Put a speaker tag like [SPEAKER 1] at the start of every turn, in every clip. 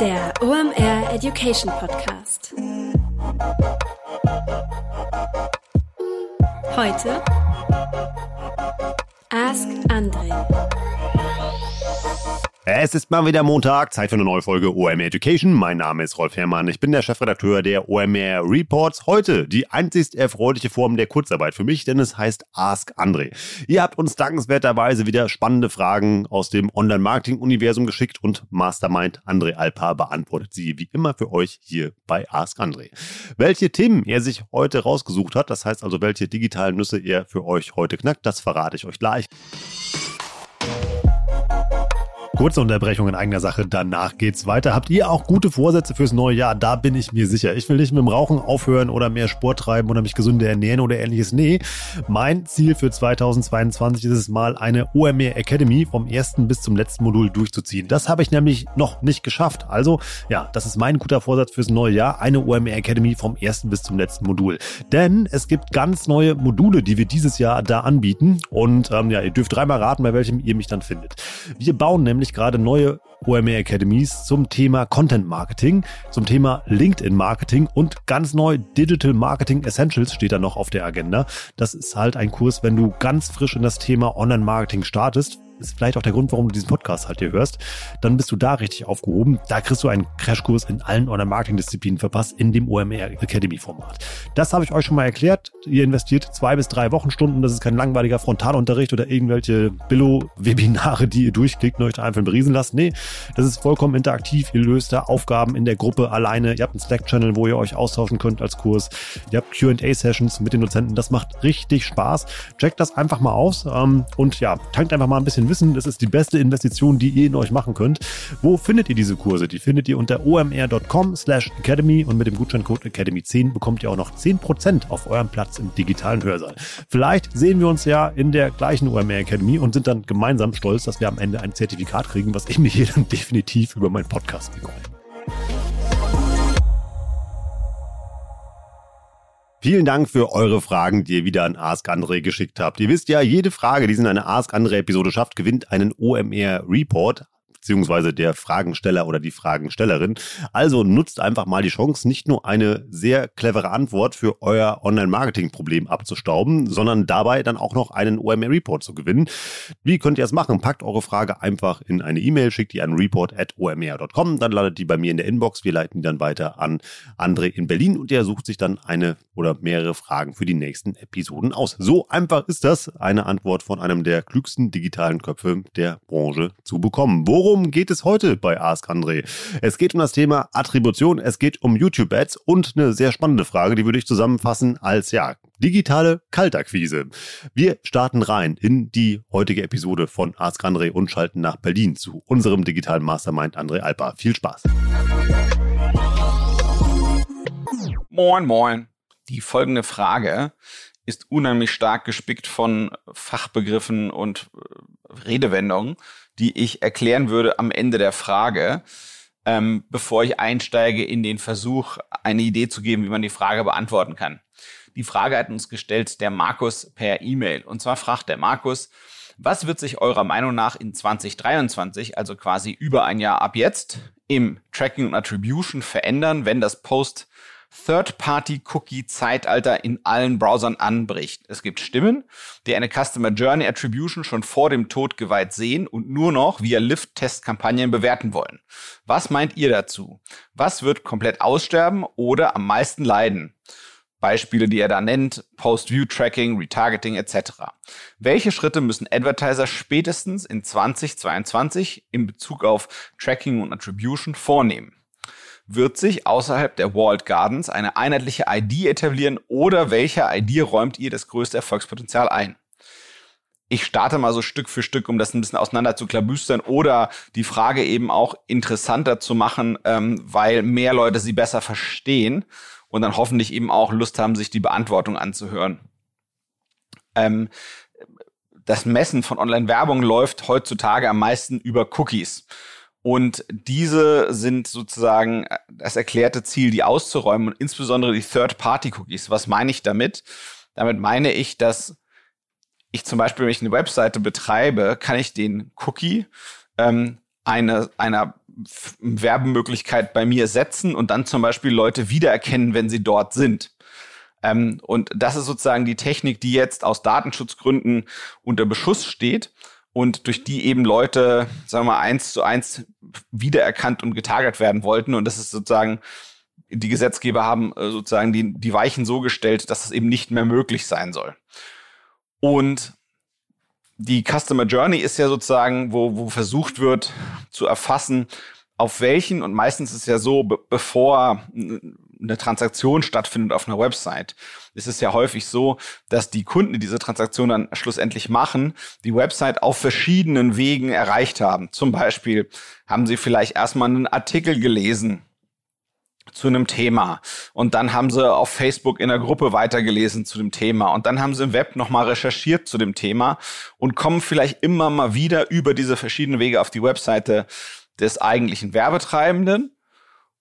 [SPEAKER 1] Der OMR Education Podcast. Heute Ask Andre.
[SPEAKER 2] Es ist mal wieder Montag, Zeit für eine neue Folge OMR Education. Mein Name ist Rolf Herrmann, ich bin der Chefredakteur der OMR Reports. Heute die einzigst erfreuliche Form der Kurzarbeit für mich, denn es heißt Ask André. Ihr habt uns dankenswerterweise wieder spannende Fragen aus dem Online-Marketing-Universum geschickt und Mastermind André Alpa beantwortet sie wie immer für euch hier bei Ask André. Welche Themen er sich heute rausgesucht hat, das heißt also welche digitalen Nüsse er für euch heute knackt, das verrate ich euch gleich. Kurze Unterbrechung in eigener Sache, danach geht's weiter. Habt ihr auch gute Vorsätze fürs neue Jahr? Da bin ich mir sicher. Ich will nicht mit dem Rauchen aufhören oder mehr Sport treiben oder mich gesünder ernähren oder ähnliches. Nee, mein Ziel für 2022 ist es mal, eine OMR Academy vom ersten bis zum letzten Modul durchzuziehen. Das habe ich nämlich noch nicht geschafft. Also, ja, das ist mein guter Vorsatz fürs neue Jahr. Eine OMR Academy vom ersten bis zum letzten Modul. Denn es gibt ganz neue Module, die wir dieses Jahr da anbieten. Und ähm, ja, ihr dürft dreimal raten, bei welchem ihr mich dann findet. Wir bauen nämlich nämlich gerade neue OMR Academies zum Thema Content Marketing, zum Thema LinkedIn Marketing und ganz neu Digital Marketing Essentials steht da noch auf der Agenda. Das ist halt ein Kurs, wenn du ganz frisch in das Thema Online Marketing startest ist vielleicht auch der Grund, warum du diesen Podcast halt hier hörst, dann bist du da richtig aufgehoben. Da kriegst du einen Crashkurs in allen Online-Marketing-Disziplinen verpasst in dem OMR Academy-Format. Das habe ich euch schon mal erklärt. Ihr investiert zwei bis drei Wochenstunden. Das ist kein langweiliger Frontalunterricht oder irgendwelche Billo-Webinare, die ihr durchklickt und euch da einfach beriesen lasst. Nee, das ist vollkommen interaktiv. Ihr löst da Aufgaben in der Gruppe alleine. Ihr habt einen Slack-Channel, wo ihr euch austauschen könnt als Kurs. Ihr habt Q&A-Sessions mit den Dozenten. Das macht richtig Spaß. Checkt das einfach mal aus ähm, und ja, tankt einfach mal ein bisschen Wissen. Das ist die beste Investition, die ihr in euch machen könnt. Wo findet ihr diese Kurse? Die findet ihr unter omr.com slash academy und mit dem Gutscheincode Academy10 bekommt ihr auch noch 10% auf eurem Platz im digitalen Hörsaal. Vielleicht sehen wir uns ja in der gleichen OMR Academy und sind dann gemeinsam stolz, dass wir am Ende ein Zertifikat kriegen, was ich mir hier dann definitiv über meinen Podcast bekomme. Vielen Dank für eure Fragen, die ihr wieder an Ask Andre geschickt habt. Ihr wisst ja, jede Frage, die es in einer Ask Andre Episode schafft, gewinnt einen OMR Report beziehungsweise der Fragensteller oder die Fragenstellerin. Also nutzt einfach mal die Chance, nicht nur eine sehr clevere Antwort für euer Online-Marketing-Problem abzustauben, sondern dabei dann auch noch einen OMR-Report zu gewinnen. Wie könnt ihr es machen? Packt eure Frage einfach in eine E-Mail, schickt die an report.omr.com, dann landet die bei mir in der Inbox. Wir leiten die dann weiter an André in Berlin und der sucht sich dann eine oder mehrere Fragen für die nächsten Episoden aus. So einfach ist das, eine Antwort von einem der klügsten digitalen Köpfe der Branche zu bekommen. Worum Worum geht es heute bei Ask André? Es geht um das Thema Attribution, es geht um YouTube-Ads und eine sehr spannende Frage, die würde ich zusammenfassen als ja, digitale Kaltakquise. Wir starten rein in die heutige Episode von Ask André und schalten nach Berlin zu unserem digitalen Mastermind André Alpa. Viel Spaß.
[SPEAKER 3] Moin, moin. Die folgende Frage ist unheimlich stark gespickt von Fachbegriffen und äh, Redewendungen, die ich erklären würde am Ende der Frage, ähm, bevor ich einsteige in den Versuch, eine Idee zu geben, wie man die Frage beantworten kann. Die Frage hat uns gestellt der Markus per E-Mail. Und zwar fragt der Markus, was wird sich eurer Meinung nach in 2023, also quasi über ein Jahr ab jetzt, im Tracking und Attribution verändern, wenn das Post Third-Party-Cookie-Zeitalter in allen Browsern anbricht. Es gibt Stimmen, die eine Customer Journey Attribution schon vor dem Tod geweiht sehen und nur noch via Lift-Test-Kampagnen bewerten wollen. Was meint ihr dazu? Was wird komplett aussterben oder am meisten leiden? Beispiele, die er da nennt, Post-View-Tracking, Retargeting etc. Welche Schritte müssen Advertiser spätestens in 2022 in Bezug auf Tracking und Attribution vornehmen? Wird sich außerhalb der Walled Gardens eine einheitliche ID etablieren oder welcher ID räumt ihr das größte Erfolgspotenzial ein? Ich starte mal so Stück für Stück, um das ein bisschen auseinander zu klabüstern oder die Frage eben auch interessanter zu machen, ähm, weil mehr Leute sie besser verstehen und dann hoffentlich eben auch Lust haben, sich die Beantwortung anzuhören. Ähm, das Messen von Online-Werbung läuft heutzutage am meisten über Cookies. Und diese sind sozusagen das erklärte Ziel, die auszuräumen und insbesondere die Third-Party-Cookies. Was meine ich damit? Damit meine ich, dass ich zum Beispiel, wenn ich eine Webseite betreibe, kann ich den Cookie ähm, eine, einer Werbemöglichkeit bei mir setzen und dann zum Beispiel Leute wiedererkennen, wenn sie dort sind. Ähm, und das ist sozusagen die Technik, die jetzt aus Datenschutzgründen unter Beschuss steht und durch die eben Leute, sagen wir mal, eins zu eins wiedererkannt und getarget werden wollten. Und das ist sozusagen, die Gesetzgeber haben äh, sozusagen die, die Weichen so gestellt, dass es eben nicht mehr möglich sein soll. Und die Customer Journey ist ja sozusagen, wo, wo versucht wird zu erfassen, auf welchen, und meistens ist ja so, be bevor eine Transaktion stattfindet auf einer Website, ist es ja häufig so, dass die Kunden, die diese Transaktion dann schlussendlich machen, die Website auf verschiedenen Wegen erreicht haben. Zum Beispiel haben sie vielleicht erstmal einen Artikel gelesen zu einem Thema und dann haben sie auf Facebook in der Gruppe weitergelesen zu dem Thema und dann haben sie im Web nochmal recherchiert zu dem Thema und kommen vielleicht immer mal wieder über diese verschiedenen Wege auf die Webseite des eigentlichen Werbetreibenden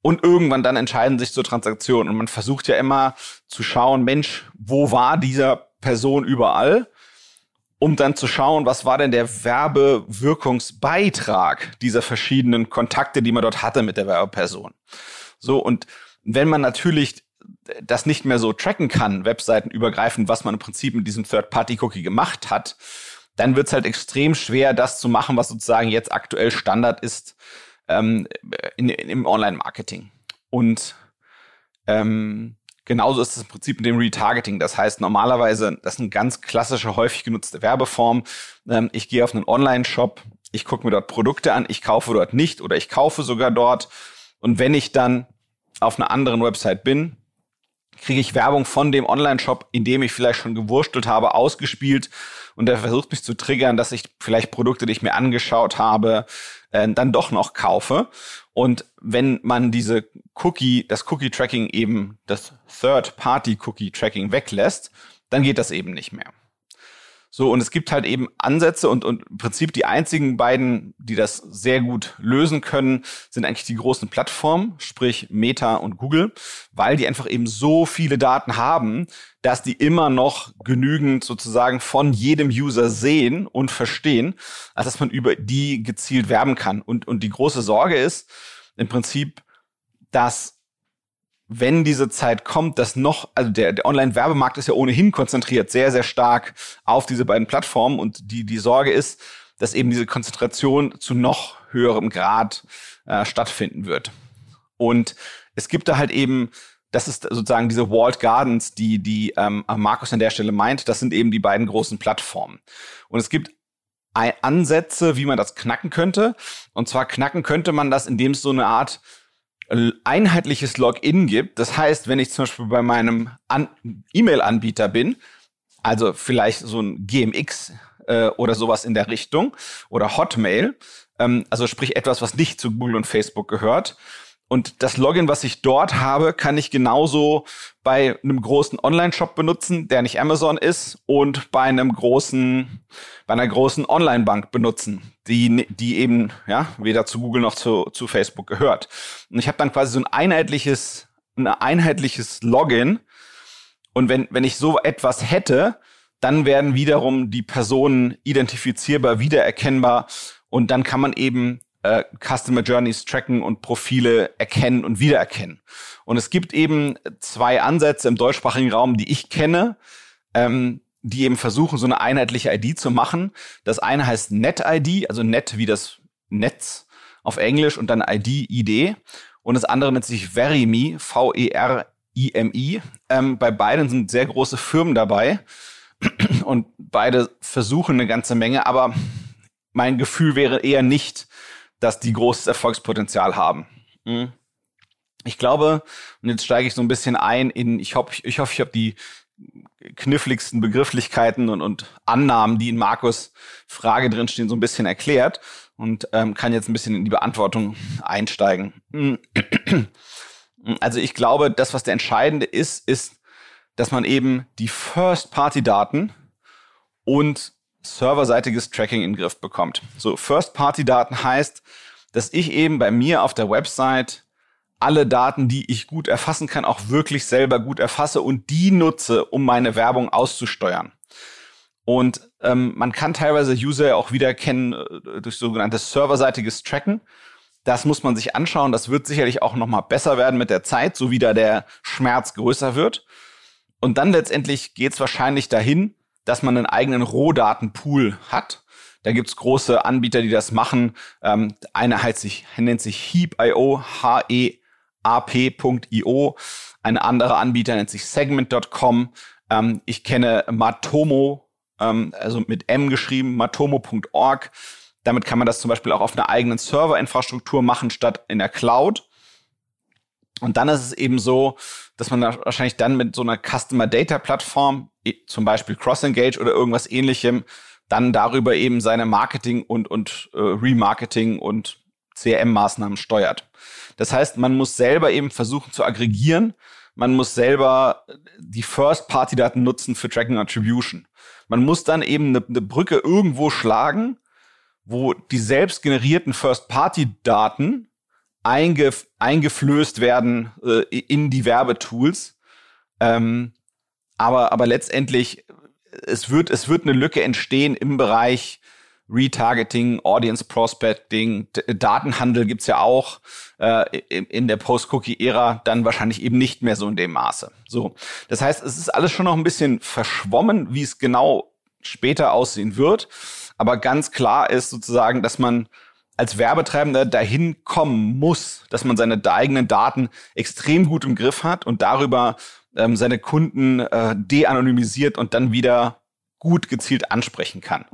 [SPEAKER 3] und irgendwann dann entscheiden sich zur Transaktion. Und man versucht ja immer zu schauen, Mensch, wo war dieser Person überall? Um dann zu schauen, was war denn der Werbewirkungsbeitrag dieser verschiedenen Kontakte, die man dort hatte mit der Werbeperson. So, und wenn man natürlich das nicht mehr so tracken kann, Webseiten übergreifend, was man im Prinzip mit diesem Third-Party-Cookie gemacht hat, dann wird es halt extrem schwer, das zu machen, was sozusagen jetzt aktuell Standard ist ähm, in, in, im Online-Marketing. Und ähm, genauso ist es im Prinzip mit dem Retargeting. Das heißt, normalerweise, das ist eine ganz klassische, häufig genutzte Werbeform. Ähm, ich gehe auf einen Online-Shop, ich gucke mir dort Produkte an, ich kaufe dort nicht oder ich kaufe sogar dort. Und wenn ich dann auf einer anderen Website bin, kriege ich Werbung von dem Online-Shop, in dem ich vielleicht schon gewurstelt habe, ausgespielt und der versucht mich zu triggern, dass ich vielleicht Produkte, die ich mir angeschaut habe, äh, dann doch noch kaufe. Und wenn man diese Cookie, das Cookie-Tracking eben, das Third-Party-Cookie-Tracking weglässt, dann geht das eben nicht mehr. So, und es gibt halt eben Ansätze und, und im Prinzip die einzigen beiden, die das sehr gut lösen können, sind eigentlich die großen Plattformen, sprich Meta und Google, weil die einfach eben so viele Daten haben, dass die immer noch genügend sozusagen von jedem User sehen und verstehen, als dass man über die gezielt werben kann. Und, und die große Sorge ist im Prinzip, dass wenn diese Zeit kommt, dass noch, also der, der Online-Werbemarkt ist ja ohnehin konzentriert sehr, sehr stark auf diese beiden Plattformen und die, die Sorge ist, dass eben diese Konzentration zu noch höherem Grad äh, stattfinden wird. Und es gibt da halt eben, das ist sozusagen diese Walled Gardens, die, die ähm, Markus an der Stelle meint, das sind eben die beiden großen Plattformen. Und es gibt Ansätze, wie man das knacken könnte. Und zwar knacken könnte man das, indem es so eine Art einheitliches Login gibt. Das heißt, wenn ich zum Beispiel bei meinem E-Mail-Anbieter bin, also vielleicht so ein GMX äh, oder sowas in der Richtung oder Hotmail, ähm, also sprich etwas, was nicht zu Google und Facebook gehört, und das Login, was ich dort habe, kann ich genauso bei einem großen Online-Shop benutzen, der nicht Amazon ist, und bei einem großen, bei einer großen Online-Bank benutzen, die, die eben, ja, weder zu Google noch zu, zu Facebook gehört. Und ich habe dann quasi so ein einheitliches, ein einheitliches Login. Und wenn, wenn ich so etwas hätte, dann werden wiederum die Personen identifizierbar, wiedererkennbar. Und dann kann man eben äh, Customer Journeys tracken und Profile erkennen und wiedererkennen. Und es gibt eben zwei Ansätze im deutschsprachigen Raum, die ich kenne, ähm, die eben versuchen, so eine einheitliche ID zu machen. Das eine heißt NetID, also Net wie das Netz auf Englisch und dann ID, ID. Und das andere nennt sich Verimi, V-E-R-I-M-I. Ähm, bei beiden sind sehr große Firmen dabei und beide versuchen eine ganze Menge, aber mein Gefühl wäre eher nicht, dass die großes Erfolgspotenzial haben. Mhm. Ich glaube, und jetzt steige ich so ein bisschen ein in, ich hoffe, ich, hoffe, ich habe die kniffligsten Begrifflichkeiten und, und Annahmen, die in Markus Frage drinstehen, so ein bisschen erklärt und ähm, kann jetzt ein bisschen in die Beantwortung einsteigen. Mhm. Also ich glaube, das, was der Entscheidende ist, ist, dass man eben die First-Party-Daten und serverseitiges Tracking in den Griff bekommt. So, First-Party-Daten heißt, dass ich eben bei mir auf der Website alle Daten, die ich gut erfassen kann, auch wirklich selber gut erfasse und die nutze, um meine Werbung auszusteuern. Und ähm, man kann teilweise User auch wieder kennen äh, durch sogenanntes serverseitiges Tracken. Das muss man sich anschauen. Das wird sicherlich auch noch mal besser werden mit der Zeit, so wie da der Schmerz größer wird. Und dann letztendlich geht es wahrscheinlich dahin, dass man einen eigenen Rohdatenpool hat. Da gibt's große Anbieter, die das machen. Ähm, einer heißt sich, nennt sich Heap.io, H-E-A-P.io. Ein anderer Anbieter nennt sich Segment.com. Ähm, ich kenne Matomo, ähm, also mit M geschrieben, matomo.org. Damit kann man das zum Beispiel auch auf einer eigenen Serverinfrastruktur machen, statt in der Cloud. Und dann ist es eben so, dass man da wahrscheinlich dann mit so einer Customer Data Plattform, zum Beispiel CrossEngage oder irgendwas ähnlichem, dann darüber eben seine Marketing und, und äh, Remarketing und CRM-Maßnahmen steuert. Das heißt, man muss selber eben versuchen zu aggregieren. Man muss selber die First-Party-Daten nutzen für Tracking Attribution. Man muss dann eben eine, eine Brücke irgendwo schlagen, wo die selbst generierten First-Party-Daten eingef eingeflößt werden äh, in die Werbetools. Ähm, aber, aber letztendlich, es wird, es wird eine Lücke entstehen im Bereich Retargeting, Audience Prospecting, Datenhandel gibt's ja auch äh, in der Post-Cookie-Ära dann wahrscheinlich eben nicht mehr so in dem Maße. So, das heißt, es ist alles schon noch ein bisschen verschwommen, wie es genau später aussehen wird. Aber ganz klar ist sozusagen, dass man als Werbetreibender dahin kommen muss, dass man seine eigenen Daten extrem gut im Griff hat und darüber ähm, seine Kunden äh, de-anonymisiert und dann wieder gut gezielt ansprechen kann.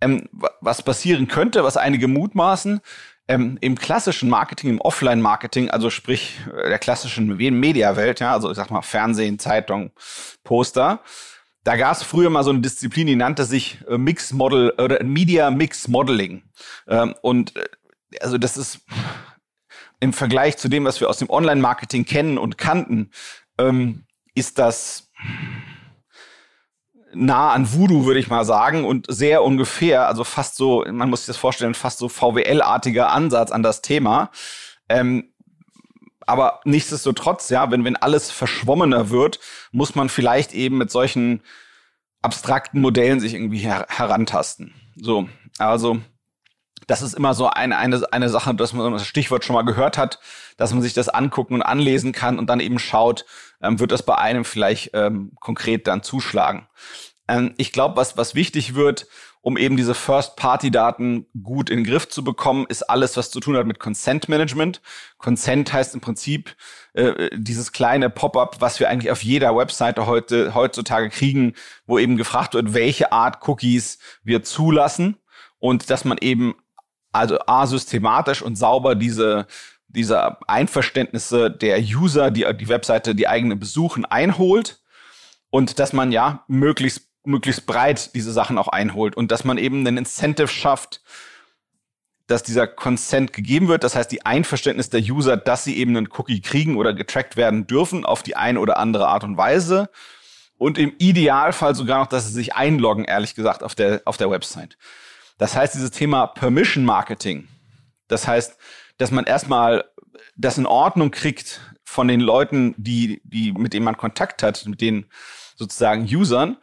[SPEAKER 3] Ähm, was passieren könnte, was einige mutmaßen, ähm, im klassischen Marketing, im Offline-Marketing, also sprich äh, der klassischen Mediawelt, ja, also ich sag mal Fernsehen, Zeitung, Poster, da gab es früher mal so eine Disziplin, die nannte sich äh, Mix Model oder Media Mix Modeling. Ähm, und äh, also das ist im Vergleich zu dem, was wir aus dem Online-Marketing kennen und kannten, ähm, ist das nah an Voodoo, würde ich mal sagen, und sehr ungefähr, also fast so, man muss sich das vorstellen, fast so VWL-artiger Ansatz an das Thema. Ähm, aber nichtsdestotrotz, ja, wenn, wenn alles verschwommener wird, muss man vielleicht eben mit solchen abstrakten Modellen sich irgendwie her herantasten. So, also das ist immer so eine, eine, eine Sache, dass man das Stichwort schon mal gehört hat, dass man sich das angucken und anlesen kann und dann eben schaut, ähm, wird das bei einem vielleicht ähm, konkret dann zuschlagen. Ähm, ich glaube, was, was wichtig wird, um eben diese First-Party-Daten gut in den Griff zu bekommen, ist alles, was zu tun hat mit Consent-Management. Consent heißt im Prinzip äh, dieses kleine Pop-up, was wir eigentlich auf jeder Webseite heute, heutzutage kriegen, wo eben gefragt wird, welche Art Cookies wir zulassen und dass man eben also a systematisch und sauber diese diese Einverständnisse der User, die die Webseite, die eigene besuchen, einholt. Und dass man ja möglichst möglichst breit diese Sachen auch einholt. Und dass man eben einen Incentive schafft, dass dieser Consent gegeben wird, das heißt die Einverständnis der User, dass sie eben einen Cookie kriegen oder getrackt werden dürfen auf die eine oder andere Art und Weise. Und im Idealfall sogar noch, dass sie sich einloggen, ehrlich gesagt, auf der, auf der Website. Das heißt, dieses Thema Permission Marketing, das heißt, dass man erstmal das in Ordnung kriegt von den Leuten, die, die, mit denen man Kontakt hat, mit den sozusagen Usern,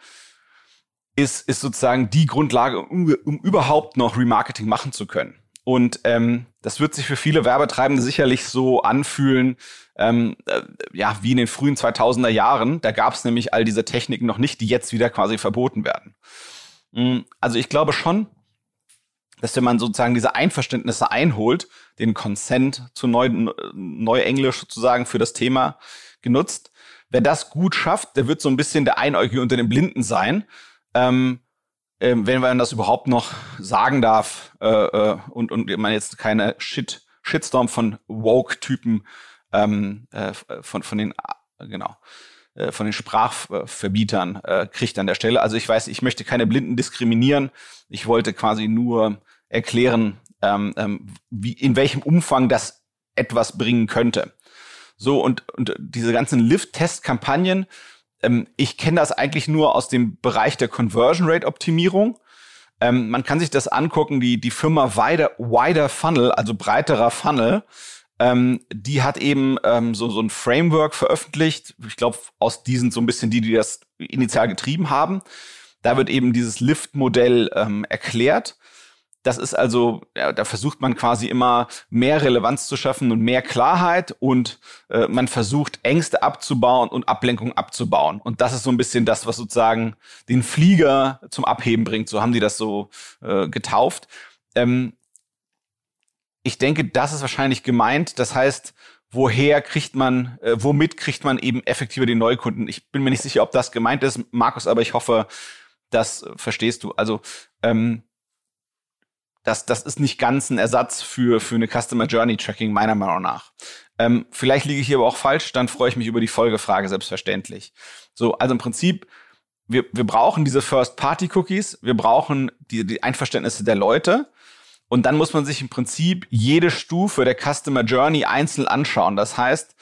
[SPEAKER 3] ist, ist sozusagen die Grundlage, um, um überhaupt noch Remarketing machen zu können. Und ähm, das wird sich für viele Werbetreibende sicherlich so anfühlen, ähm, äh, ja, wie in den frühen 2000er Jahren. Da gab es nämlich all diese Techniken noch nicht, die jetzt wieder quasi verboten werden. Mhm, also ich glaube schon, dass wenn man sozusagen diese Einverständnisse einholt, den Consent zu neu, Neuenglisch sozusagen für das Thema genutzt, wer das gut schafft, der wird so ein bisschen der Einäugige unter den Blinden sein ähm, ähm, wenn man das überhaupt noch sagen darf äh, äh, und, und man jetzt keine Shit, Shitstorm von Woke-Typen ähm, äh, von, von den, äh, genau, äh, von den Sprachverbietern äh, kriegt an der Stelle. Also ich weiß, ich möchte keine Blinden diskriminieren. Ich wollte quasi nur erklären, ähm, ähm, wie, in welchem Umfang das etwas bringen könnte. So, und, und diese ganzen Lift-Test-Kampagnen, ähm, ich kenne das eigentlich nur aus dem Bereich der Conversion Rate Optimierung. Ähm, man kann sich das angucken, die, die Firma Wider, Wider Funnel, also breiterer Funnel, ähm, die hat eben ähm, so, so ein Framework veröffentlicht. Ich glaube, aus diesen so ein bisschen die, die das initial getrieben haben. Da wird eben dieses Lift-Modell ähm, erklärt. Das ist also, ja, da versucht man quasi immer mehr Relevanz zu schaffen und mehr Klarheit und äh, man versucht Ängste abzubauen und Ablenkung abzubauen. Und das ist so ein bisschen das, was sozusagen den Flieger zum Abheben bringt. So haben die das so äh, getauft. Ähm, ich denke, das ist wahrscheinlich gemeint. Das heißt, woher kriegt man, äh, womit kriegt man eben effektiver die Neukunden? Ich bin mir nicht sicher, ob das gemeint ist, Markus, aber ich hoffe, das verstehst du. Also ähm, das, das ist nicht ganz ein Ersatz für, für eine Customer Journey Tracking, meiner Meinung nach. Ähm, vielleicht liege ich hier aber auch falsch, dann freue ich mich über die Folgefrage, selbstverständlich. So, also im Prinzip, wir, wir brauchen diese First-Party-Cookies, wir brauchen die, die Einverständnisse der Leute. Und dann muss man sich im Prinzip jede Stufe der Customer Journey einzeln anschauen. Das heißt,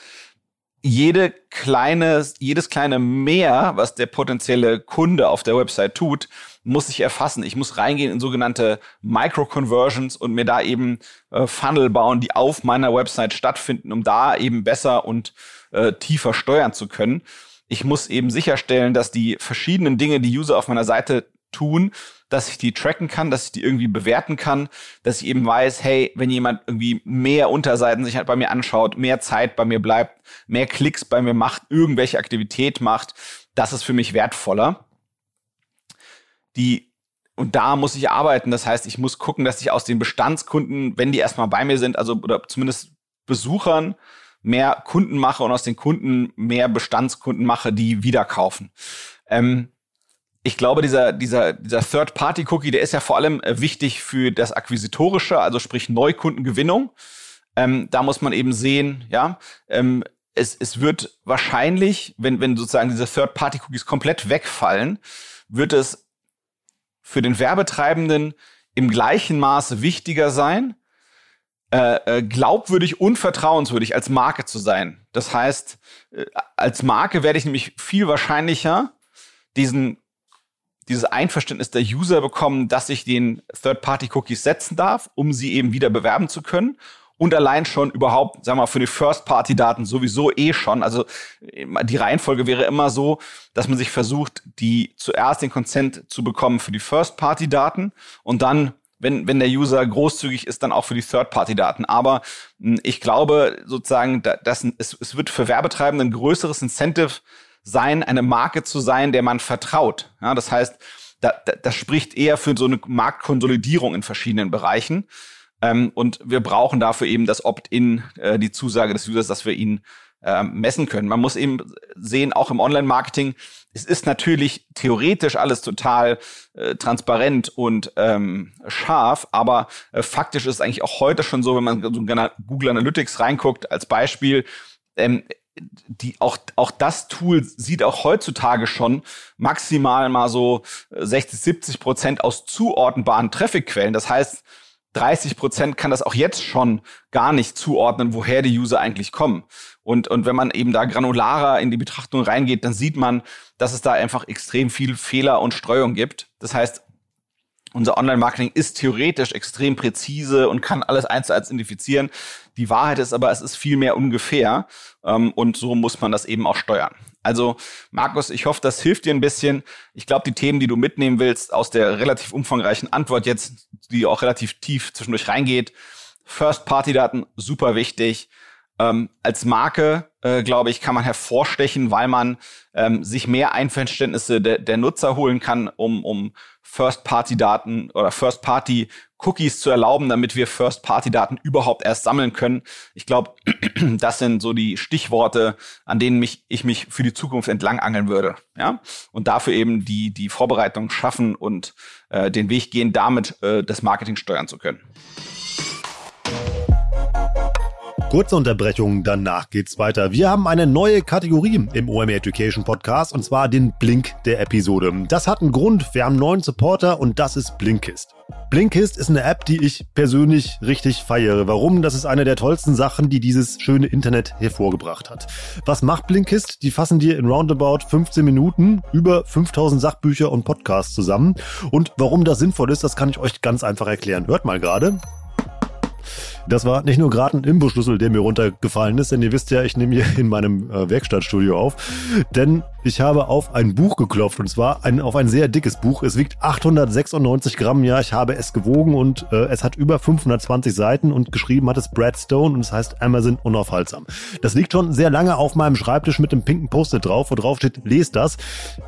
[SPEAKER 3] jede kleine, jedes kleine Mehr, was der potenzielle Kunde auf der Website tut, muss ich erfassen. Ich muss reingehen in sogenannte Micro-Conversions und mir da eben äh, Funnel bauen, die auf meiner Website stattfinden, um da eben besser und äh, tiefer steuern zu können. Ich muss eben sicherstellen, dass die verschiedenen Dinge, die User auf meiner Seite tun, dass ich die tracken kann, dass ich die irgendwie bewerten kann, dass ich eben weiß, hey, wenn jemand irgendwie mehr Unterseiten sich halt bei mir anschaut, mehr Zeit bei mir bleibt, mehr Klicks bei mir macht, irgendwelche Aktivität macht, das ist für mich wertvoller. Die und da muss ich arbeiten. Das heißt, ich muss gucken, dass ich aus den Bestandskunden, wenn die erstmal bei mir sind, also oder zumindest Besuchern, mehr Kunden mache und aus den Kunden mehr Bestandskunden mache, die wieder kaufen. Ähm, ich glaube, dieser, dieser, dieser Third-Party-Cookie, der ist ja vor allem äh, wichtig für das Akquisitorische, also sprich Neukundengewinnung. Ähm, da muss man eben sehen, ja, ähm, es, es wird wahrscheinlich, wenn, wenn sozusagen diese Third-Party-Cookies komplett wegfallen, wird es für den Werbetreibenden im gleichen Maße wichtiger sein, äh, äh, glaubwürdig und vertrauenswürdig als Marke zu sein. Das heißt, äh, als Marke werde ich nämlich viel wahrscheinlicher diesen dieses Einverständnis der User bekommen, dass ich den Third-Party-Cookies setzen darf, um sie eben wieder bewerben zu können. Und allein schon überhaupt, sagen wir mal, für die First-Party-Daten sowieso eh schon. Also die Reihenfolge wäre immer so, dass man sich versucht, die zuerst den Consent zu bekommen für die First-Party-Daten und dann wenn, wenn der User großzügig ist, dann auch für die Third-Party-Daten. Aber hm, ich glaube sozusagen, dass es, es wird für Werbetreibende ein größeres Incentive sein, eine Marke zu sein, der man vertraut. Ja, das heißt, da, da, das spricht eher für so eine Marktkonsolidierung in verschiedenen Bereichen. Ähm, und wir brauchen dafür eben das Opt-in, äh, die Zusage des Users, dass wir ihn äh, messen können. Man muss eben sehen, auch im Online-Marketing, es ist natürlich theoretisch alles total äh, transparent und ähm, scharf, aber äh, faktisch ist es eigentlich auch heute schon so, wenn man so Google Analytics reinguckt, als Beispiel, ähm, die auch auch das Tool sieht auch heutzutage schon maximal mal so 60 70 Prozent aus zuordnenbaren Trafficquellen. Das heißt 30 Prozent kann das auch jetzt schon gar nicht zuordnen, woher die User eigentlich kommen. Und, und wenn man eben da granularer in die Betrachtung reingeht, dann sieht man, dass es da einfach extrem viel Fehler und Streuung gibt. Das heißt, unser Online-Marketing ist theoretisch extrem präzise und kann alles eins zu eins identifizieren. Die Wahrheit ist aber, es ist viel mehr ungefähr. Ähm, und so muss man das eben auch steuern. Also, Markus, ich hoffe, das hilft dir ein bisschen. Ich glaube, die Themen, die du mitnehmen willst aus der relativ umfangreichen Antwort jetzt, die auch relativ tief zwischendurch reingeht. First-Party-Daten, super wichtig. Ähm, als Marke, äh, glaube ich, kann man hervorstechen, weil man ähm, sich mehr Einverständnisse de der Nutzer holen kann, um, um First-Party-Daten oder First-Party-Cookies zu erlauben, damit wir First-Party-Daten überhaupt erst sammeln können. Ich glaube, das sind so die Stichworte, an denen mich, ich mich für die Zukunft entlangangeln würde. Ja? Und dafür eben die, die Vorbereitung schaffen und äh, den Weg gehen, damit äh, das Marketing steuern zu können.
[SPEAKER 2] Kurze Unterbrechung, danach geht's weiter. Wir haben eine neue Kategorie im OMR Education Podcast und zwar den Blink der Episode. Das hat einen Grund. Wir haben neuen Supporter und das ist Blinkist. Blinkist ist eine App, die ich persönlich richtig feiere. Warum? Das ist eine der tollsten Sachen, die dieses schöne Internet hervorgebracht hat. Was macht Blinkist? Die fassen dir in roundabout 15 Minuten über 5000 Sachbücher und Podcasts zusammen. Und warum das sinnvoll ist, das kann ich euch ganz einfach erklären. Hört mal gerade. Das war nicht nur gerade ein Imbusschlüssel, der mir runtergefallen ist, denn ihr wisst ja, ich nehme hier in meinem äh, Werkstattstudio auf. Denn Ich habe auf ein Buch geklopft und zwar ein, auf ein sehr dickes Buch. Es wiegt 896 Gramm. Ja, ich habe es gewogen und äh, es hat über 520 Seiten und geschrieben hat es Brad Stone und es heißt Amazon unaufhaltsam. Das liegt schon sehr lange auf meinem Schreibtisch mit dem pinken Post-it drauf, wo drauf steht, lest das.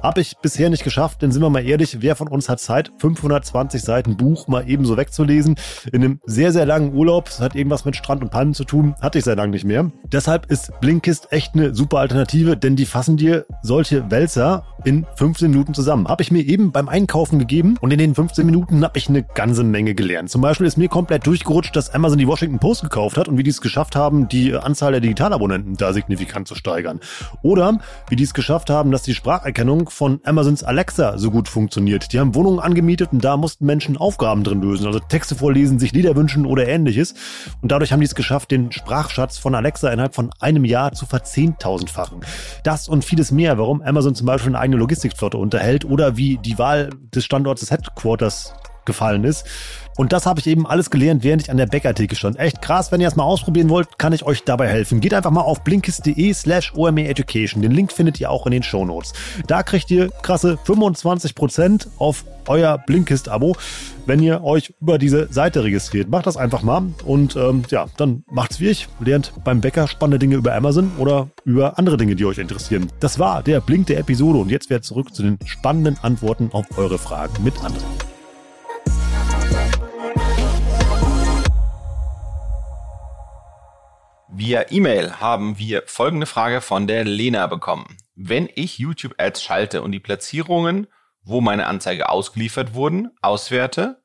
[SPEAKER 2] Habe ich bisher nicht geschafft, denn sind wir mal ehrlich, wer von uns hat Zeit, 520 Seiten Buch mal ebenso wegzulesen? In einem sehr, sehr langen Urlaub, hat irgendwas mit Strand und Palmen zu tun, hatte ich sehr lange nicht mehr. Deshalb ist Blinkist echt eine super Alternative, denn die fassen dir solche Wälzer in 15 Minuten zusammen. Habe ich mir eben beim Einkaufen gegeben und in den 15 Minuten habe ich eine ganze Menge gelernt. Zum Beispiel ist mir komplett durchgerutscht, dass Amazon die Washington Post gekauft hat und wie die es geschafft haben, die Anzahl der Digitalabonnenten da signifikant zu steigern. Oder wie die es geschafft haben, dass die Spracherkennung von Amazons Alexa so gut funktioniert. Die haben Wohnungen angemietet und da mussten Menschen Aufgaben drin lösen, also Texte vorlesen, sich Lieder wünschen oder ähnliches. Und dadurch haben die es geschafft, den Sprachschatz von Alexa innerhalb von einem Jahr zu verzehntausendfachen. Das und vieles mehr, warum Amazon zum Beispiel eine eigene Logistikflotte unterhält oder wie die Wahl des Standorts des Headquarters gefallen ist. Und das habe ich eben alles gelernt, während ich an der Bäckertheke stand. Echt krass, wenn ihr es mal ausprobieren wollt, kann ich euch dabei helfen. Geht einfach mal auf blinkist.de slash Education. Den Link findet ihr auch in den Show Notes. Da kriegt ihr krasse 25% auf euer Blinkist-Abo, wenn ihr euch über diese Seite registriert. Macht das einfach mal und ähm, ja, dann macht's wie ich. Lernt beim Bäcker spannende Dinge über Amazon oder über andere Dinge, die euch interessieren. Das war der Blink der Episode und jetzt wird zurück zu den spannenden Antworten auf eure Fragen mit anderen.
[SPEAKER 3] Via E-Mail haben wir folgende Frage von der Lena bekommen. Wenn ich YouTube Ads schalte und die Platzierungen, wo meine Anzeige ausgeliefert wurden, auswerte,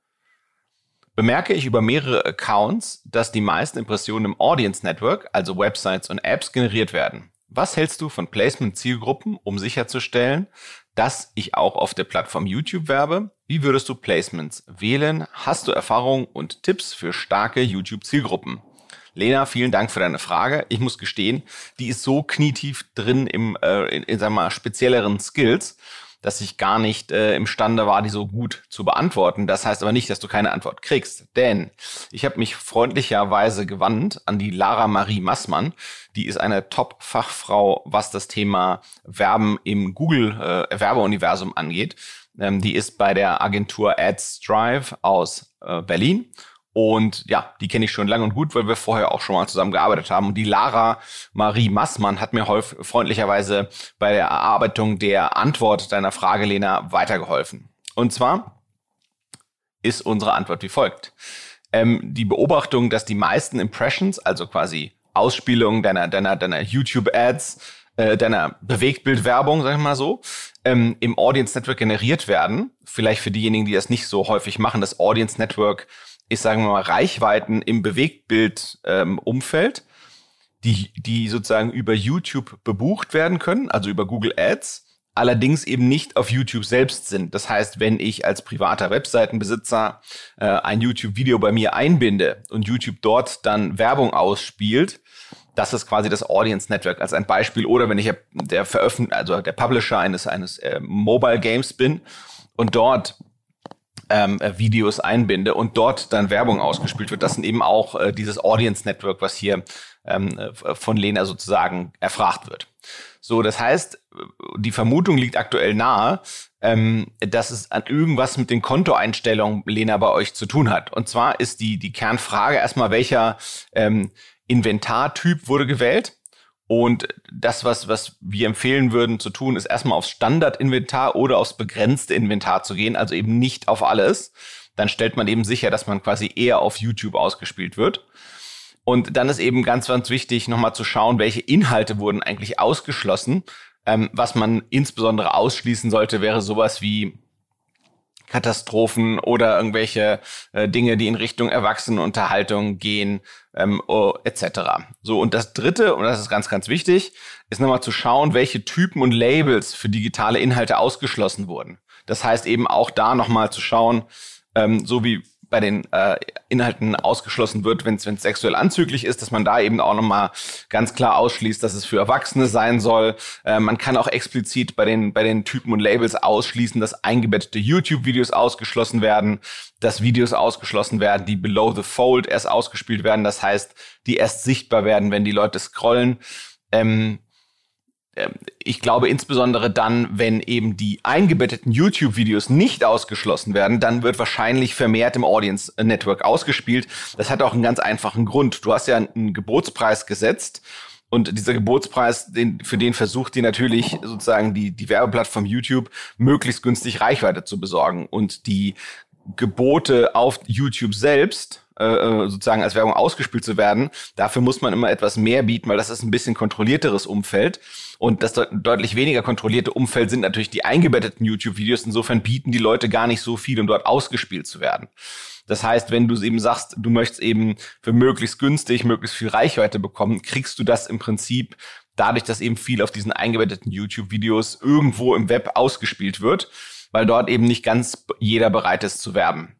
[SPEAKER 3] bemerke ich über mehrere Accounts, dass die meisten Impressionen im Audience Network, also Websites und Apps, generiert werden. Was hältst du von Placement-Zielgruppen, um sicherzustellen, dass ich auch auf der Plattform YouTube werbe? Wie würdest du Placements wählen? Hast du Erfahrungen und Tipps für starke YouTube-Zielgruppen? Lena, vielen Dank für deine Frage. Ich muss gestehen, die ist so knietief drin im, äh, in, in sagen wir mal, spezielleren Skills, dass ich gar nicht äh, imstande war, die so gut zu beantworten. Das heißt aber nicht, dass du keine Antwort kriegst. Denn ich habe mich freundlicherweise gewandt an die Lara Marie Massmann. Die ist eine Top-Fachfrau, was das Thema Werben im Google äh, angeht. Ähm, die ist bei der Agentur Ads Drive aus äh, Berlin und ja, die kenne ich schon lange und gut, weil wir vorher auch schon mal zusammen gearbeitet haben. Und die Lara Marie Massmann hat mir häufig, freundlicherweise bei der Erarbeitung der Antwort deiner Frage, Lena, weitergeholfen. Und zwar ist unsere Antwort wie folgt. Ähm, die Beobachtung, dass die meisten Impressions, also quasi Ausspielungen deiner, deiner, deiner YouTube-Ads, äh, deiner Bewegtbildwerbung, sag ich mal so, ähm, im Audience Network generiert werden. Vielleicht für diejenigen, die das nicht so häufig machen, das Audience Network ich sage mal, Reichweiten im Bewegtbild-Umfeld, ähm, die, die sozusagen über YouTube bebucht werden können, also über Google Ads, allerdings eben nicht auf YouTube selbst sind. Das heißt, wenn ich als privater Webseitenbesitzer äh, ein YouTube-Video bei mir einbinde und YouTube dort dann Werbung ausspielt, das ist quasi das Audience Network als ein Beispiel. Oder wenn ich der Veröffentlich also der Publisher eines, eines äh, Mobile Games bin und dort ähm, äh, Videos einbinde und dort dann Werbung ausgespielt wird. Das sind eben auch äh, dieses Audience Network, was hier ähm, äh, von Lena sozusagen erfragt wird. So, das heißt, die Vermutung liegt aktuell nahe, ähm, dass es an irgendwas mit den Kontoeinstellungen Lena bei euch zu tun hat. Und zwar ist die, die Kernfrage erstmal, welcher ähm, Inventartyp wurde gewählt? Und das, was, was wir empfehlen würden zu tun, ist erstmal aufs Standardinventar oder aufs begrenzte Inventar zu gehen, also eben nicht auf alles. Dann stellt man eben sicher, dass man quasi eher auf YouTube ausgespielt wird. Und dann ist eben ganz, ganz wichtig, nochmal zu schauen, welche Inhalte wurden eigentlich ausgeschlossen. Ähm, was man insbesondere ausschließen sollte, wäre sowas wie Katastrophen oder irgendwelche äh, Dinge, die in Richtung Erwachsenenunterhaltung gehen, ähm, oh, etc. So, und das Dritte, und das ist ganz, ganz wichtig, ist nochmal zu schauen, welche Typen und Labels für digitale Inhalte ausgeschlossen wurden. Das heißt eben auch da nochmal zu schauen, ähm, so wie bei den äh, Inhalten ausgeschlossen wird, wenn es sexuell anzüglich ist, dass man da eben auch nochmal ganz klar ausschließt, dass es für Erwachsene sein soll. Äh, man kann auch explizit bei den, bei den Typen und Labels ausschließen, dass eingebettete YouTube-Videos ausgeschlossen werden, dass Videos ausgeschlossen werden, die below the fold erst ausgespielt werden. Das heißt, die erst sichtbar werden, wenn die Leute scrollen. Ähm, ich glaube insbesondere dann, wenn eben die eingebetteten YouTube-Videos nicht ausgeschlossen werden, dann wird wahrscheinlich vermehrt im Audience Network ausgespielt. Das hat auch einen ganz einfachen Grund. Du hast ja einen Gebotspreis gesetzt und dieser Gebotspreis, den, für den versucht die natürlich sozusagen die, die Werbeplattform YouTube möglichst günstig Reichweite zu besorgen. Und die Gebote auf YouTube selbst, äh, äh, sozusagen als Werbung ausgespielt zu werden, dafür muss man immer etwas mehr bieten, weil das ist ein bisschen kontrollierteres Umfeld. Und das deut deutlich weniger kontrollierte Umfeld sind natürlich die eingebetteten YouTube-Videos. Insofern bieten die Leute gar nicht so viel, um dort ausgespielt zu werden. Das heißt, wenn du eben sagst, du möchtest eben für möglichst günstig, möglichst viel Reichweite bekommen, kriegst du das im Prinzip dadurch, dass eben viel auf diesen eingebetteten YouTube-Videos irgendwo im Web ausgespielt wird, weil dort eben nicht ganz jeder bereit ist zu werben.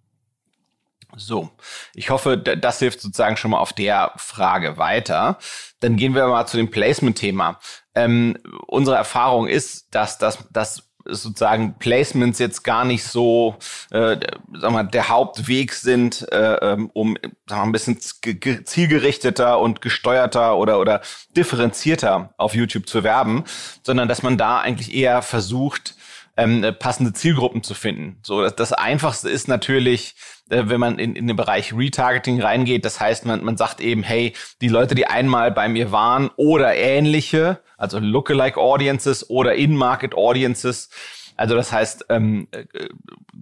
[SPEAKER 3] So, ich hoffe, das hilft sozusagen schon mal auf der Frage weiter. Dann gehen wir mal zu dem Placement-Thema. Ähm, unsere Erfahrung ist, dass das, das sozusagen Placements jetzt gar nicht so, äh, sag mal, der Hauptweg sind, äh, ähm, um sag mal, ein bisschen zielgerichteter und gesteuerter oder oder differenzierter auf YouTube zu werben, sondern dass man da eigentlich eher versucht, ähm, passende Zielgruppen zu finden. So, das, das Einfachste ist natürlich, äh, wenn man in, in den Bereich Retargeting reingeht. Das heißt, man, man sagt eben, hey, die Leute, die einmal bei mir waren oder ähnliche, also Lookalike Audiences oder In-Market Audiences, also das heißt, ähm, äh,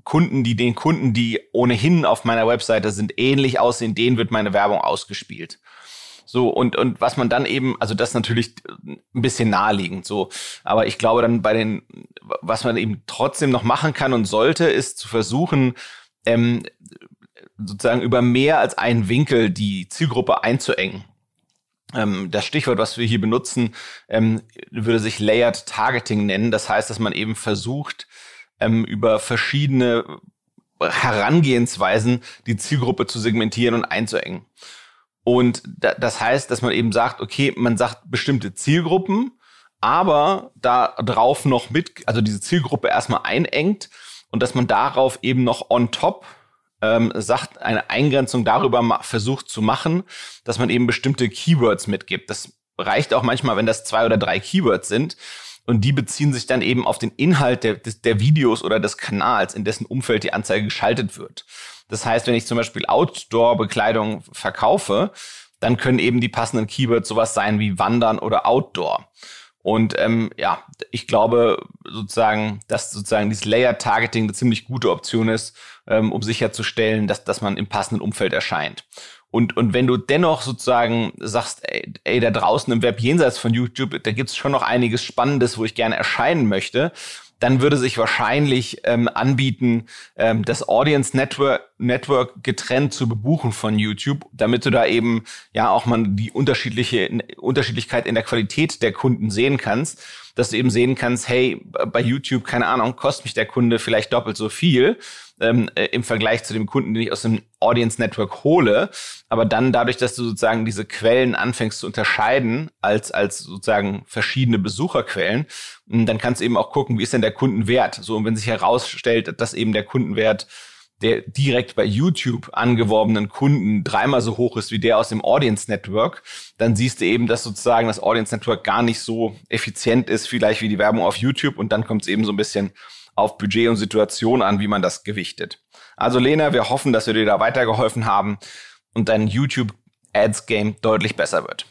[SPEAKER 3] Kunden, die den Kunden, die ohnehin auf meiner Webseite sind, ähnlich aussehen, denen wird meine Werbung ausgespielt. So, und, und was man dann eben, also das natürlich ein bisschen naheliegend, so. Aber ich glaube dann bei den, was man eben trotzdem noch machen kann und sollte, ist zu versuchen, ähm, sozusagen über mehr als einen Winkel die Zielgruppe einzuengen. Ähm, das Stichwort, was wir hier benutzen, ähm, würde sich Layered Targeting nennen. Das heißt, dass man eben versucht, ähm, über verschiedene Herangehensweisen die Zielgruppe zu segmentieren und einzuengen. Und da, das heißt, dass man eben sagt, okay, man sagt bestimmte Zielgruppen, aber da drauf noch mit, also diese Zielgruppe erstmal einengt und dass man darauf eben noch on top ähm, sagt, eine Eingrenzung darüber versucht zu machen, dass man eben bestimmte Keywords mitgibt. Das reicht auch manchmal, wenn das zwei oder drei Keywords sind. Und die beziehen sich dann eben auf den Inhalt der, der Videos oder des Kanals, in dessen Umfeld die Anzeige geschaltet wird. Das heißt, wenn ich zum Beispiel Outdoor-Bekleidung verkaufe, dann können eben die passenden Keywords sowas sein wie Wandern oder Outdoor. Und ähm, ja, ich glaube sozusagen, dass sozusagen dieses Layer-Targeting eine ziemlich gute Option ist, ähm, um sicherzustellen, dass, dass man im passenden Umfeld erscheint. Und, und wenn du dennoch sozusagen sagst, ey, ey, da draußen im Web jenseits von YouTube, da gibt's schon noch einiges Spannendes, wo ich gerne erscheinen möchte, dann würde sich wahrscheinlich ähm, anbieten, ähm, das Audience Network, Network getrennt zu bebuchen von YouTube, damit du da eben ja auch mal die unterschiedliche Unterschiedlichkeit in der Qualität der Kunden sehen kannst, dass du eben sehen kannst, hey, bei YouTube, keine Ahnung, kostet mich der Kunde vielleicht doppelt so viel ähm, äh, im Vergleich zu dem Kunden, den ich aus dem Audience Network hole. Aber dann dadurch, dass du sozusagen diese Quellen anfängst zu unterscheiden als, als sozusagen verschiedene Besucherquellen, hm, dann kannst du eben auch gucken, wie ist denn der Kundenwert? So, und wenn sich herausstellt, dass eben der Kundenwert der direkt bei YouTube angeworbenen Kunden dreimal so hoch ist wie der aus dem Audience Network, dann siehst du eben, dass sozusagen das Audience Network gar nicht so effizient ist, vielleicht wie die Werbung auf YouTube. Und dann kommt es eben so ein bisschen auf Budget und Situation an, wie man das gewichtet. Also Lena, wir hoffen, dass wir dir da weitergeholfen haben und dein YouTube Ads Game deutlich besser wird.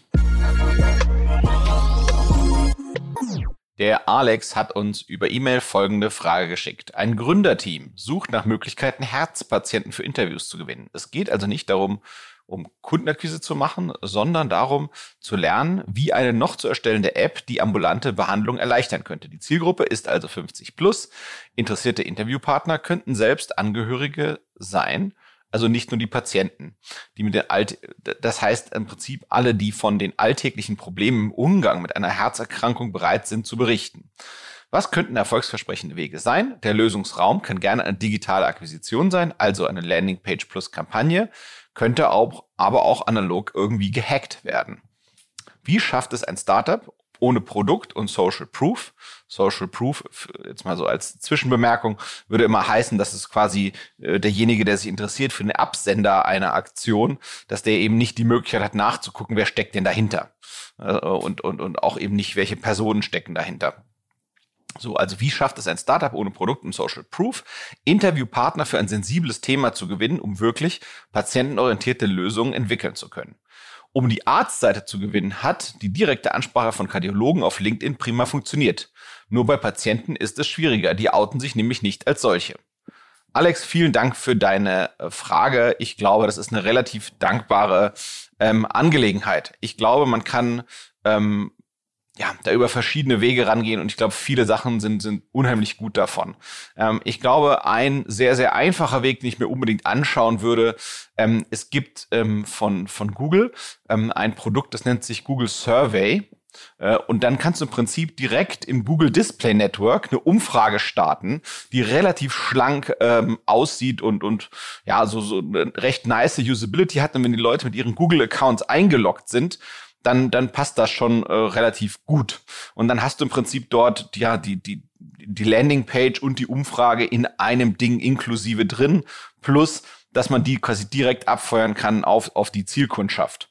[SPEAKER 3] Der Alex hat uns über E-Mail folgende Frage geschickt. Ein Gründerteam sucht nach Möglichkeiten, Herzpatienten für Interviews zu gewinnen. Es geht also nicht darum, um Kundenakquise zu machen, sondern darum zu lernen, wie eine noch zu erstellende App die ambulante Behandlung erleichtern könnte. Die Zielgruppe ist also 50 plus. Interessierte Interviewpartner könnten selbst Angehörige sein, also nicht nur die Patienten, die mit den Alt, das heißt im Prinzip alle, die von den alltäglichen Problemen im Umgang mit einer Herzerkrankung bereit sind zu berichten. Was könnten erfolgsversprechende Wege sein? Der Lösungsraum kann gerne eine digitale Akquisition sein, also eine Landingpage plus Kampagne, könnte auch, aber auch analog irgendwie gehackt werden. Wie schafft es ein Startup, ohne Produkt und Social Proof. Social Proof, jetzt mal so als Zwischenbemerkung, würde immer heißen, dass es quasi äh, derjenige, der sich interessiert für den Absender einer Aktion, dass der eben nicht die Möglichkeit hat, nachzugucken, wer steckt denn dahinter. Äh, und, und, und auch eben nicht, welche Personen stecken dahinter. So, also wie schafft es ein Startup ohne Produkt und Social Proof, Interviewpartner für ein sensibles Thema zu gewinnen, um wirklich patientenorientierte Lösungen entwickeln zu können? Um die Arztseite zu gewinnen, hat die direkte Ansprache von Kardiologen auf LinkedIn prima funktioniert. Nur bei Patienten ist es schwieriger. Die outen sich nämlich nicht als solche. Alex, vielen Dank für deine äh, Frage. Ich glaube, das ist eine relativ dankbare ähm, Angelegenheit. Ich glaube, man kann ähm, ja, da über verschiedene Wege rangehen und ich glaube, viele Sachen sind, sind unheimlich gut davon. Ähm, ich glaube, ein sehr, sehr einfacher Weg, den ich mir unbedingt anschauen würde, ähm, es gibt ähm, von, von Google ähm, ein Produkt, das nennt sich Google Survey. Äh, und dann kannst du im Prinzip direkt im Google Display Network eine Umfrage starten, die relativ schlank ähm, aussieht und, und ja, so, so eine recht nice Usability hat. Und wenn die Leute mit ihren Google-Accounts eingeloggt sind, dann, dann passt das schon äh, relativ gut. Und dann hast du im Prinzip dort ja die, die, die Landingpage und die Umfrage in einem Ding inklusive drin, plus dass man die quasi direkt abfeuern kann auf, auf die Zielkundschaft.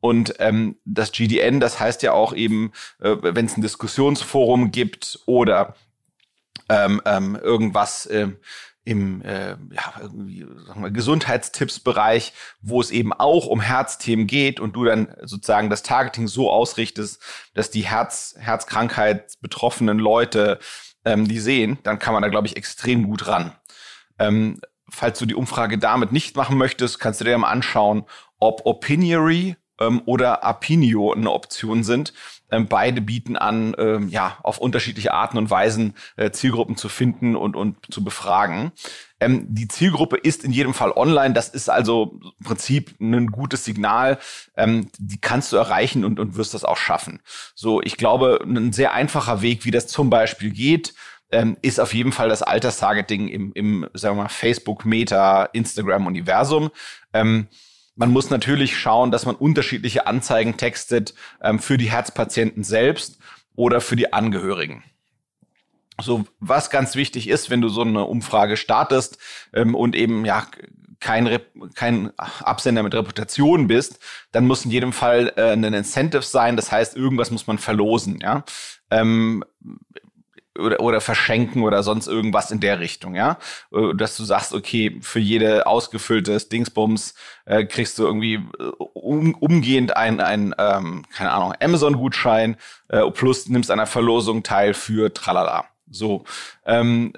[SPEAKER 3] Und ähm, das GDN, das heißt ja auch eben, äh, wenn es ein Diskussionsforum gibt oder ähm, ähm, irgendwas, äh, im äh, ja, sagen wir, Gesundheitstippsbereich, wo es eben auch um Herzthemen geht und du dann sozusagen das Targeting so ausrichtest, dass die Herz, Herzkrankheit Leute ähm, die sehen, dann kann man da, glaube ich, extrem gut ran. Ähm, falls du die Umfrage damit nicht machen möchtest, kannst du dir mal anschauen, ob Opiniory ähm, oder Apinio eine Option sind. Ähm, beide bieten an, ähm, ja, auf unterschiedliche Arten und Weisen äh, Zielgruppen zu finden und, und zu befragen. Ähm, die Zielgruppe ist in jedem Fall online. Das ist also im Prinzip ein gutes Signal. Ähm, die kannst du erreichen und, und wirst das auch schaffen. So, ich glaube, ein sehr einfacher Weg, wie das zum Beispiel geht, ähm, ist auf jeden Fall das Alterstargeting im, im sagen wir mal, Facebook, Meta, Instagram-Universum. Ähm, man muss natürlich schauen, dass man unterschiedliche Anzeigen textet ähm, für die Herzpatienten selbst oder für die Angehörigen. So, was ganz wichtig ist, wenn du so eine Umfrage startest ähm, und eben ja kein, Rep kein Absender mit Reputation bist, dann muss in jedem Fall äh, ein Incentive sein. Das heißt, irgendwas muss man verlosen. Ja, ähm, oder, oder verschenken oder sonst irgendwas in der Richtung, ja. Äh, dass du sagst, okay, für jede ausgefüllte Dingsbums äh, kriegst du irgendwie äh, um, umgehend ein, ein ähm, keine Ahnung, Amazon-Gutschein äh, plus nimmst an einer Verlosung teil für tralala. So. Ähm,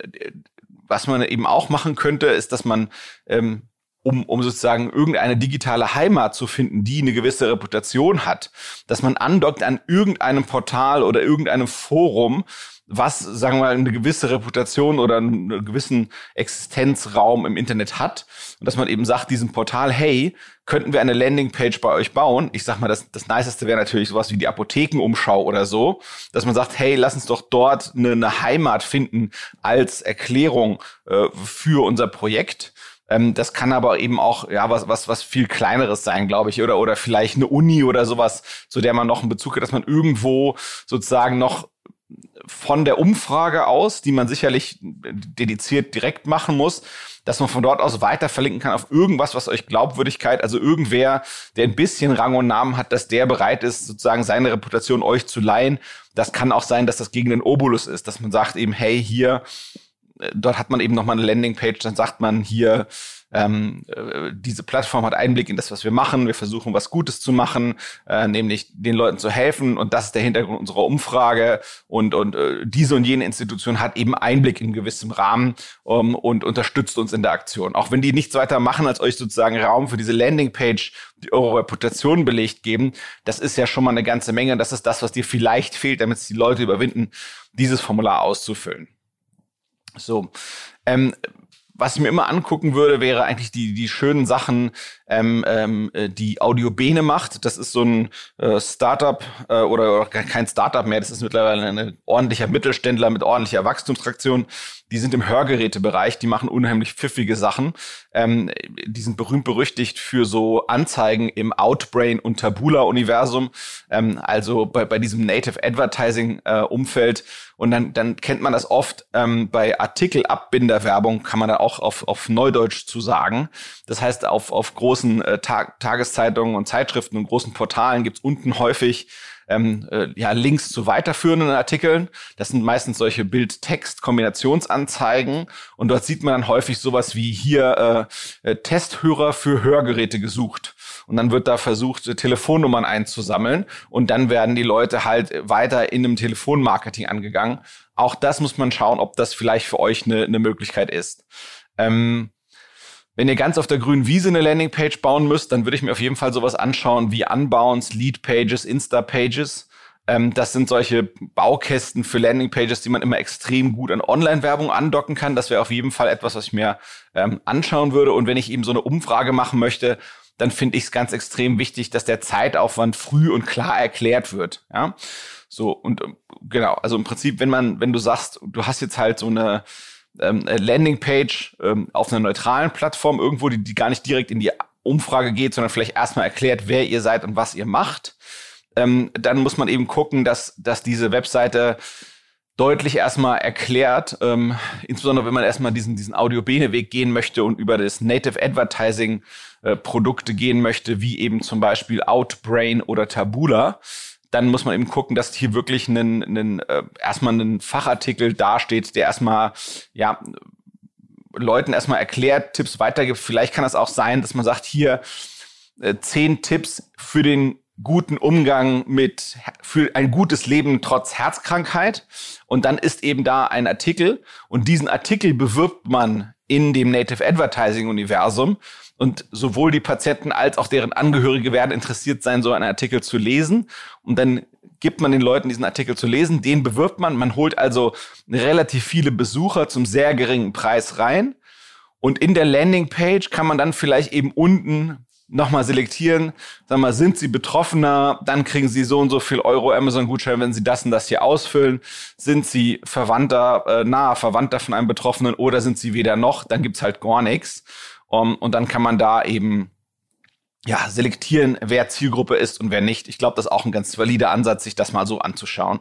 [SPEAKER 3] was man eben auch machen könnte, ist, dass man ähm, um, um sozusagen irgendeine digitale Heimat zu finden, die eine gewisse Reputation hat, dass man andockt an irgendeinem Portal oder irgendeinem Forum, was, sagen wir mal, eine gewisse Reputation oder einen gewissen Existenzraum im Internet hat. Und dass man eben sagt, diesem Portal, hey, könnten wir eine Landingpage bei euch bauen? Ich sag mal, das, das Niceste wäre natürlich sowas wie die Apothekenumschau oder so, dass man sagt, hey, lass uns doch dort eine, eine Heimat finden als Erklärung äh, für unser Projekt. Ähm, das kann aber eben auch ja was was was viel kleineres sein, glaube ich, oder oder vielleicht eine Uni oder sowas, zu der man noch einen Bezug hat, dass man irgendwo sozusagen noch von der Umfrage aus, die man sicherlich dediziert direkt machen muss, dass man von dort aus weiter verlinken kann auf irgendwas, was euch Glaubwürdigkeit, also irgendwer, der ein bisschen Rang und Namen hat, dass der bereit ist, sozusagen seine Reputation euch zu leihen. Das kann auch sein, dass das gegen den Obolus ist, dass man sagt eben, hey, hier, äh, dort hat man eben nochmal eine Landingpage, dann sagt man hier, ähm, äh, diese Plattform hat Einblick in das, was wir machen. Wir versuchen, was Gutes zu machen, äh, nämlich den Leuten zu helfen. Und das ist der Hintergrund unserer Umfrage. Und, und äh, diese und jene Institution hat eben Einblick in gewissem Rahmen um, und unterstützt uns in der Aktion. Auch wenn die nichts weiter machen, als euch sozusagen Raum für diese Landingpage, die eure Reputation belegt geben, das ist ja schon mal eine ganze Menge. Das ist das, was dir vielleicht fehlt, damit es die Leute überwinden, dieses Formular auszufüllen. So. Ähm, was ich mir immer angucken würde, wäre eigentlich die, die schönen Sachen, ähm, ähm, äh, die Audiobene macht. Das ist so ein äh, Startup äh, oder, oder kein Startup mehr, das ist mittlerweile ein ordentlicher Mittelständler mit ordentlicher Wachstumstraktion. Die sind im Hörgerätebereich, die machen unheimlich pfiffige Sachen. Ähm, die sind berühmt berüchtigt für so Anzeigen im Outbrain und Tabula-Universum, ähm, also bei, bei diesem Native Advertising-Umfeld. Äh, und dann, dann kennt man das oft ähm, bei Artikelabbinderwerbung, kann man da auch auf, auf Neudeutsch zu sagen. Das heißt, auf, auf großen äh, Tag Tageszeitungen und Zeitschriften und großen Portalen gibt's unten häufig ähm, äh, ja, Links zu weiterführenden Artikeln. Das sind meistens solche Bild-Text-Kombinationsanzeigen. Und dort sieht man dann häufig sowas wie hier äh, äh, Testhörer für Hörgeräte gesucht. Und dann wird da versucht, Telefonnummern einzusammeln. Und dann werden die Leute halt weiter in einem Telefonmarketing angegangen. Auch das muss man schauen, ob das vielleicht für euch eine, eine Möglichkeit ist. Ähm, wenn ihr ganz auf der grünen Wiese eine Landingpage bauen müsst, dann würde ich mir auf jeden Fall sowas anschauen wie Unbounce, Lead Pages, Insta Pages. Ähm, das sind solche Baukästen für Landingpages, die man immer extrem gut an Online-Werbung andocken kann. Das wäre auf jeden Fall etwas, was ich mir ähm, anschauen würde. Und wenn ich eben so eine Umfrage machen möchte, dann finde ich es ganz extrem wichtig, dass der Zeitaufwand früh und klar erklärt wird. Ja, so und ähm, genau. Also im Prinzip, wenn man, wenn du sagst, du hast jetzt halt so eine ähm, Landingpage ähm, auf einer neutralen Plattform irgendwo, die, die gar nicht direkt in die Umfrage geht, sondern vielleicht erstmal erklärt, wer ihr seid und was ihr macht. Ähm, dann muss man eben gucken, dass, dass diese Webseite deutlich erstmal erklärt, ähm, insbesondere wenn man erstmal diesen, diesen Audio-Bene-Weg gehen möchte und über das Native Advertising äh, Produkte gehen möchte, wie eben zum Beispiel Outbrain oder Tabula, dann muss man eben gucken, dass hier wirklich einen, einen, äh, erstmal ein Fachartikel dasteht, der erstmal, ja, Leuten erstmal erklärt, Tipps weitergibt. Vielleicht kann das auch sein, dass man sagt, hier äh, zehn Tipps für den guten Umgang mit, für ein gutes Leben trotz Herzkrankheit. Und dann ist eben da ein Artikel und diesen Artikel bewirbt man in dem Native Advertising Universum. Und sowohl die Patienten als auch deren Angehörige werden interessiert sein, so einen Artikel zu lesen. Und dann gibt man den Leuten diesen Artikel zu lesen, den bewirbt man. Man holt also relativ viele Besucher zum sehr geringen Preis rein. Und in der Landingpage kann man dann vielleicht eben unten nochmal selektieren, sag mal, sind Sie Betroffener, dann kriegen Sie so und so viel Euro Amazon-Gutschein, wenn Sie das und das hier ausfüllen. Sind Sie Verwandter, äh, naher Verwandter von einem Betroffenen oder sind Sie weder noch, dann gibt's halt gar nichts. Um, und dann kann man da eben ja, selektieren, wer Zielgruppe ist und wer nicht. Ich glaube, das ist auch ein ganz valider Ansatz, sich das mal so anzuschauen.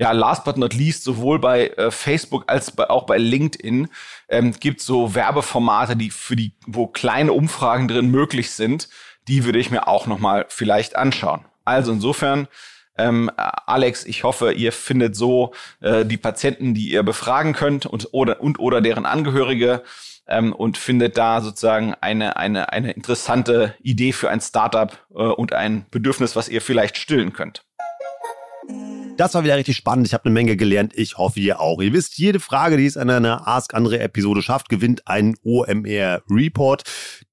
[SPEAKER 3] Ja, last but not least, sowohl bei äh, Facebook als bei, auch bei LinkedIn ähm, gibt so Werbeformate, die für die, wo kleine Umfragen drin möglich sind. Die würde ich mir auch noch mal vielleicht anschauen. Also insofern, ähm, Alex, ich hoffe, ihr findet so äh, die Patienten, die ihr befragen könnt und oder, und oder deren Angehörige ähm, und findet da sozusagen eine, eine, eine interessante Idee für ein Startup äh, und ein Bedürfnis, was ihr vielleicht stillen könnt.
[SPEAKER 2] Das war wieder richtig spannend. Ich habe eine Menge gelernt. Ich hoffe, ihr auch. Ihr wisst, jede Frage, die es in einer Ask Andre Episode schafft, gewinnt einen OMR Report.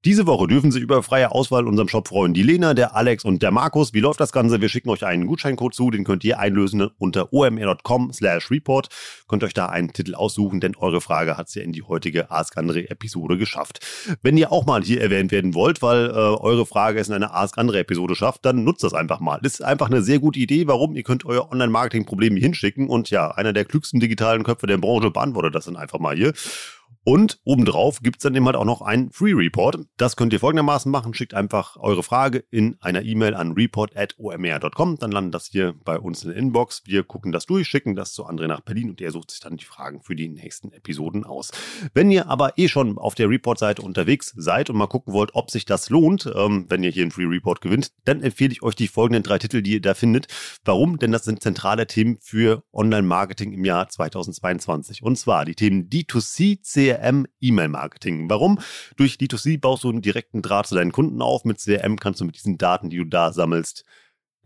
[SPEAKER 2] Diese Woche dürfen Sie über freie Auswahl unserem Shop freuen. Die Lena, der Alex und der Markus. Wie läuft das Ganze? Wir schicken euch einen Gutscheincode zu. Den könnt ihr einlösen unter omr.com slash report. Könnt euch da einen Titel aussuchen, denn eure Frage hat es ja in die heutige Ask Andre Episode geschafft. Wenn ihr auch mal hier erwähnt werden wollt, weil äh, eure Frage es in einer Ask Andre Episode schafft, dann nutzt das einfach mal. Das ist einfach eine sehr gute Idee. Warum? Ihr könnt euer Online-Marketing-Problem hinschicken und ja, einer der klügsten digitalen Köpfe der Branche beantwortet das dann einfach mal hier. Und obendrauf gibt es dann eben halt auch noch einen Free Report. Das könnt ihr folgendermaßen machen. Schickt einfach eure Frage in einer E-Mail an report.omr.com. Dann landet das hier bei uns in der Inbox. Wir gucken das durch, schicken das zu André nach Berlin und der sucht sich dann die Fragen für die nächsten Episoden aus. Wenn ihr aber eh schon auf der Report-Seite unterwegs seid und mal gucken wollt, ob sich das lohnt, ähm, wenn ihr hier einen Free Report gewinnt, dann empfehle ich euch die folgenden drei Titel, die ihr da findet. Warum? Denn das sind zentrale Themen für Online-Marketing im Jahr 2022. Und zwar die Themen D2C, CRM, CRM E-Mail-Marketing. Warum? Durch D2C baust du einen direkten Draht zu deinen Kunden auf. Mit CRM kannst du mit diesen Daten, die du da sammelst,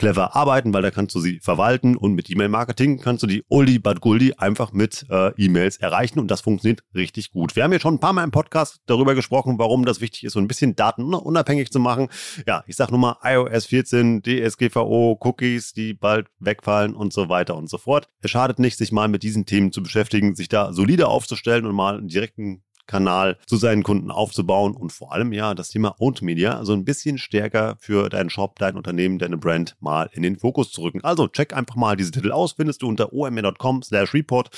[SPEAKER 2] clever arbeiten, weil da kannst du sie verwalten und mit E-Mail-Marketing kannst du die Oldie but Goldie einfach mit äh, E-Mails erreichen und das funktioniert richtig gut. Wir haben ja schon ein paar Mal im Podcast darüber gesprochen, warum das wichtig ist, so ein bisschen Daten unabhängig zu machen. Ja, ich sag nur mal iOS 14, DSGVO, Cookies, die bald wegfallen und so weiter und so fort. Es schadet nicht, sich mal mit diesen Themen zu beschäftigen, sich da solide aufzustellen und mal einen direkten Kanal zu seinen Kunden aufzubauen und vor allem ja das Thema Owned Media so ein bisschen stärker für deinen Shop, dein Unternehmen, deine Brand mal in den Fokus zu rücken. Also check einfach mal diese Titel aus, findest du unter omr.com slash report.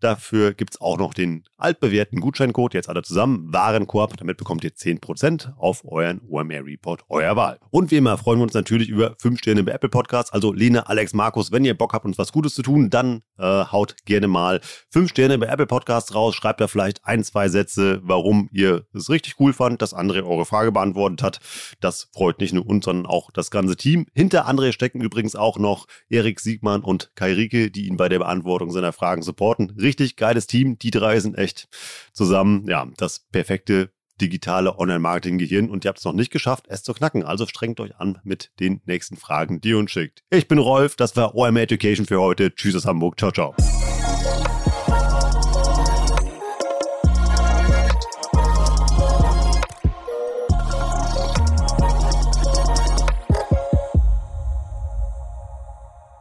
[SPEAKER 2] Dafür gibt es auch noch den altbewährten Gutscheincode, jetzt alle zusammen, Warenkorb. Damit bekommt ihr 10% auf euren OMR Report eurer Wahl. Und wie immer freuen wir uns natürlich über 5 Sterne bei Apple Podcasts. Also Lena, Alex, Markus, wenn ihr Bock habt, uns was Gutes zu tun, dann äh, haut gerne mal 5 Sterne bei Apple Podcasts raus. Schreibt da vielleicht ein, zwei Sätze, warum ihr es richtig cool fand, dass André eure Frage beantwortet hat. Das freut nicht nur uns, sondern auch das ganze Team. Hinter André stecken übrigens auch noch Erik Siegmann und Kai Rieke, die ihn bei der Beantwortung seiner Fragen supporten richtig geiles Team. Die drei sind echt zusammen, ja, das perfekte digitale Online-Marketing-Gehirn und ihr habt es noch nicht geschafft, es zu knacken. Also strengt euch an mit den nächsten Fragen, die ihr uns schickt. Ich bin Rolf, das war OM Education für heute. Tschüss aus Hamburg. Ciao, ciao.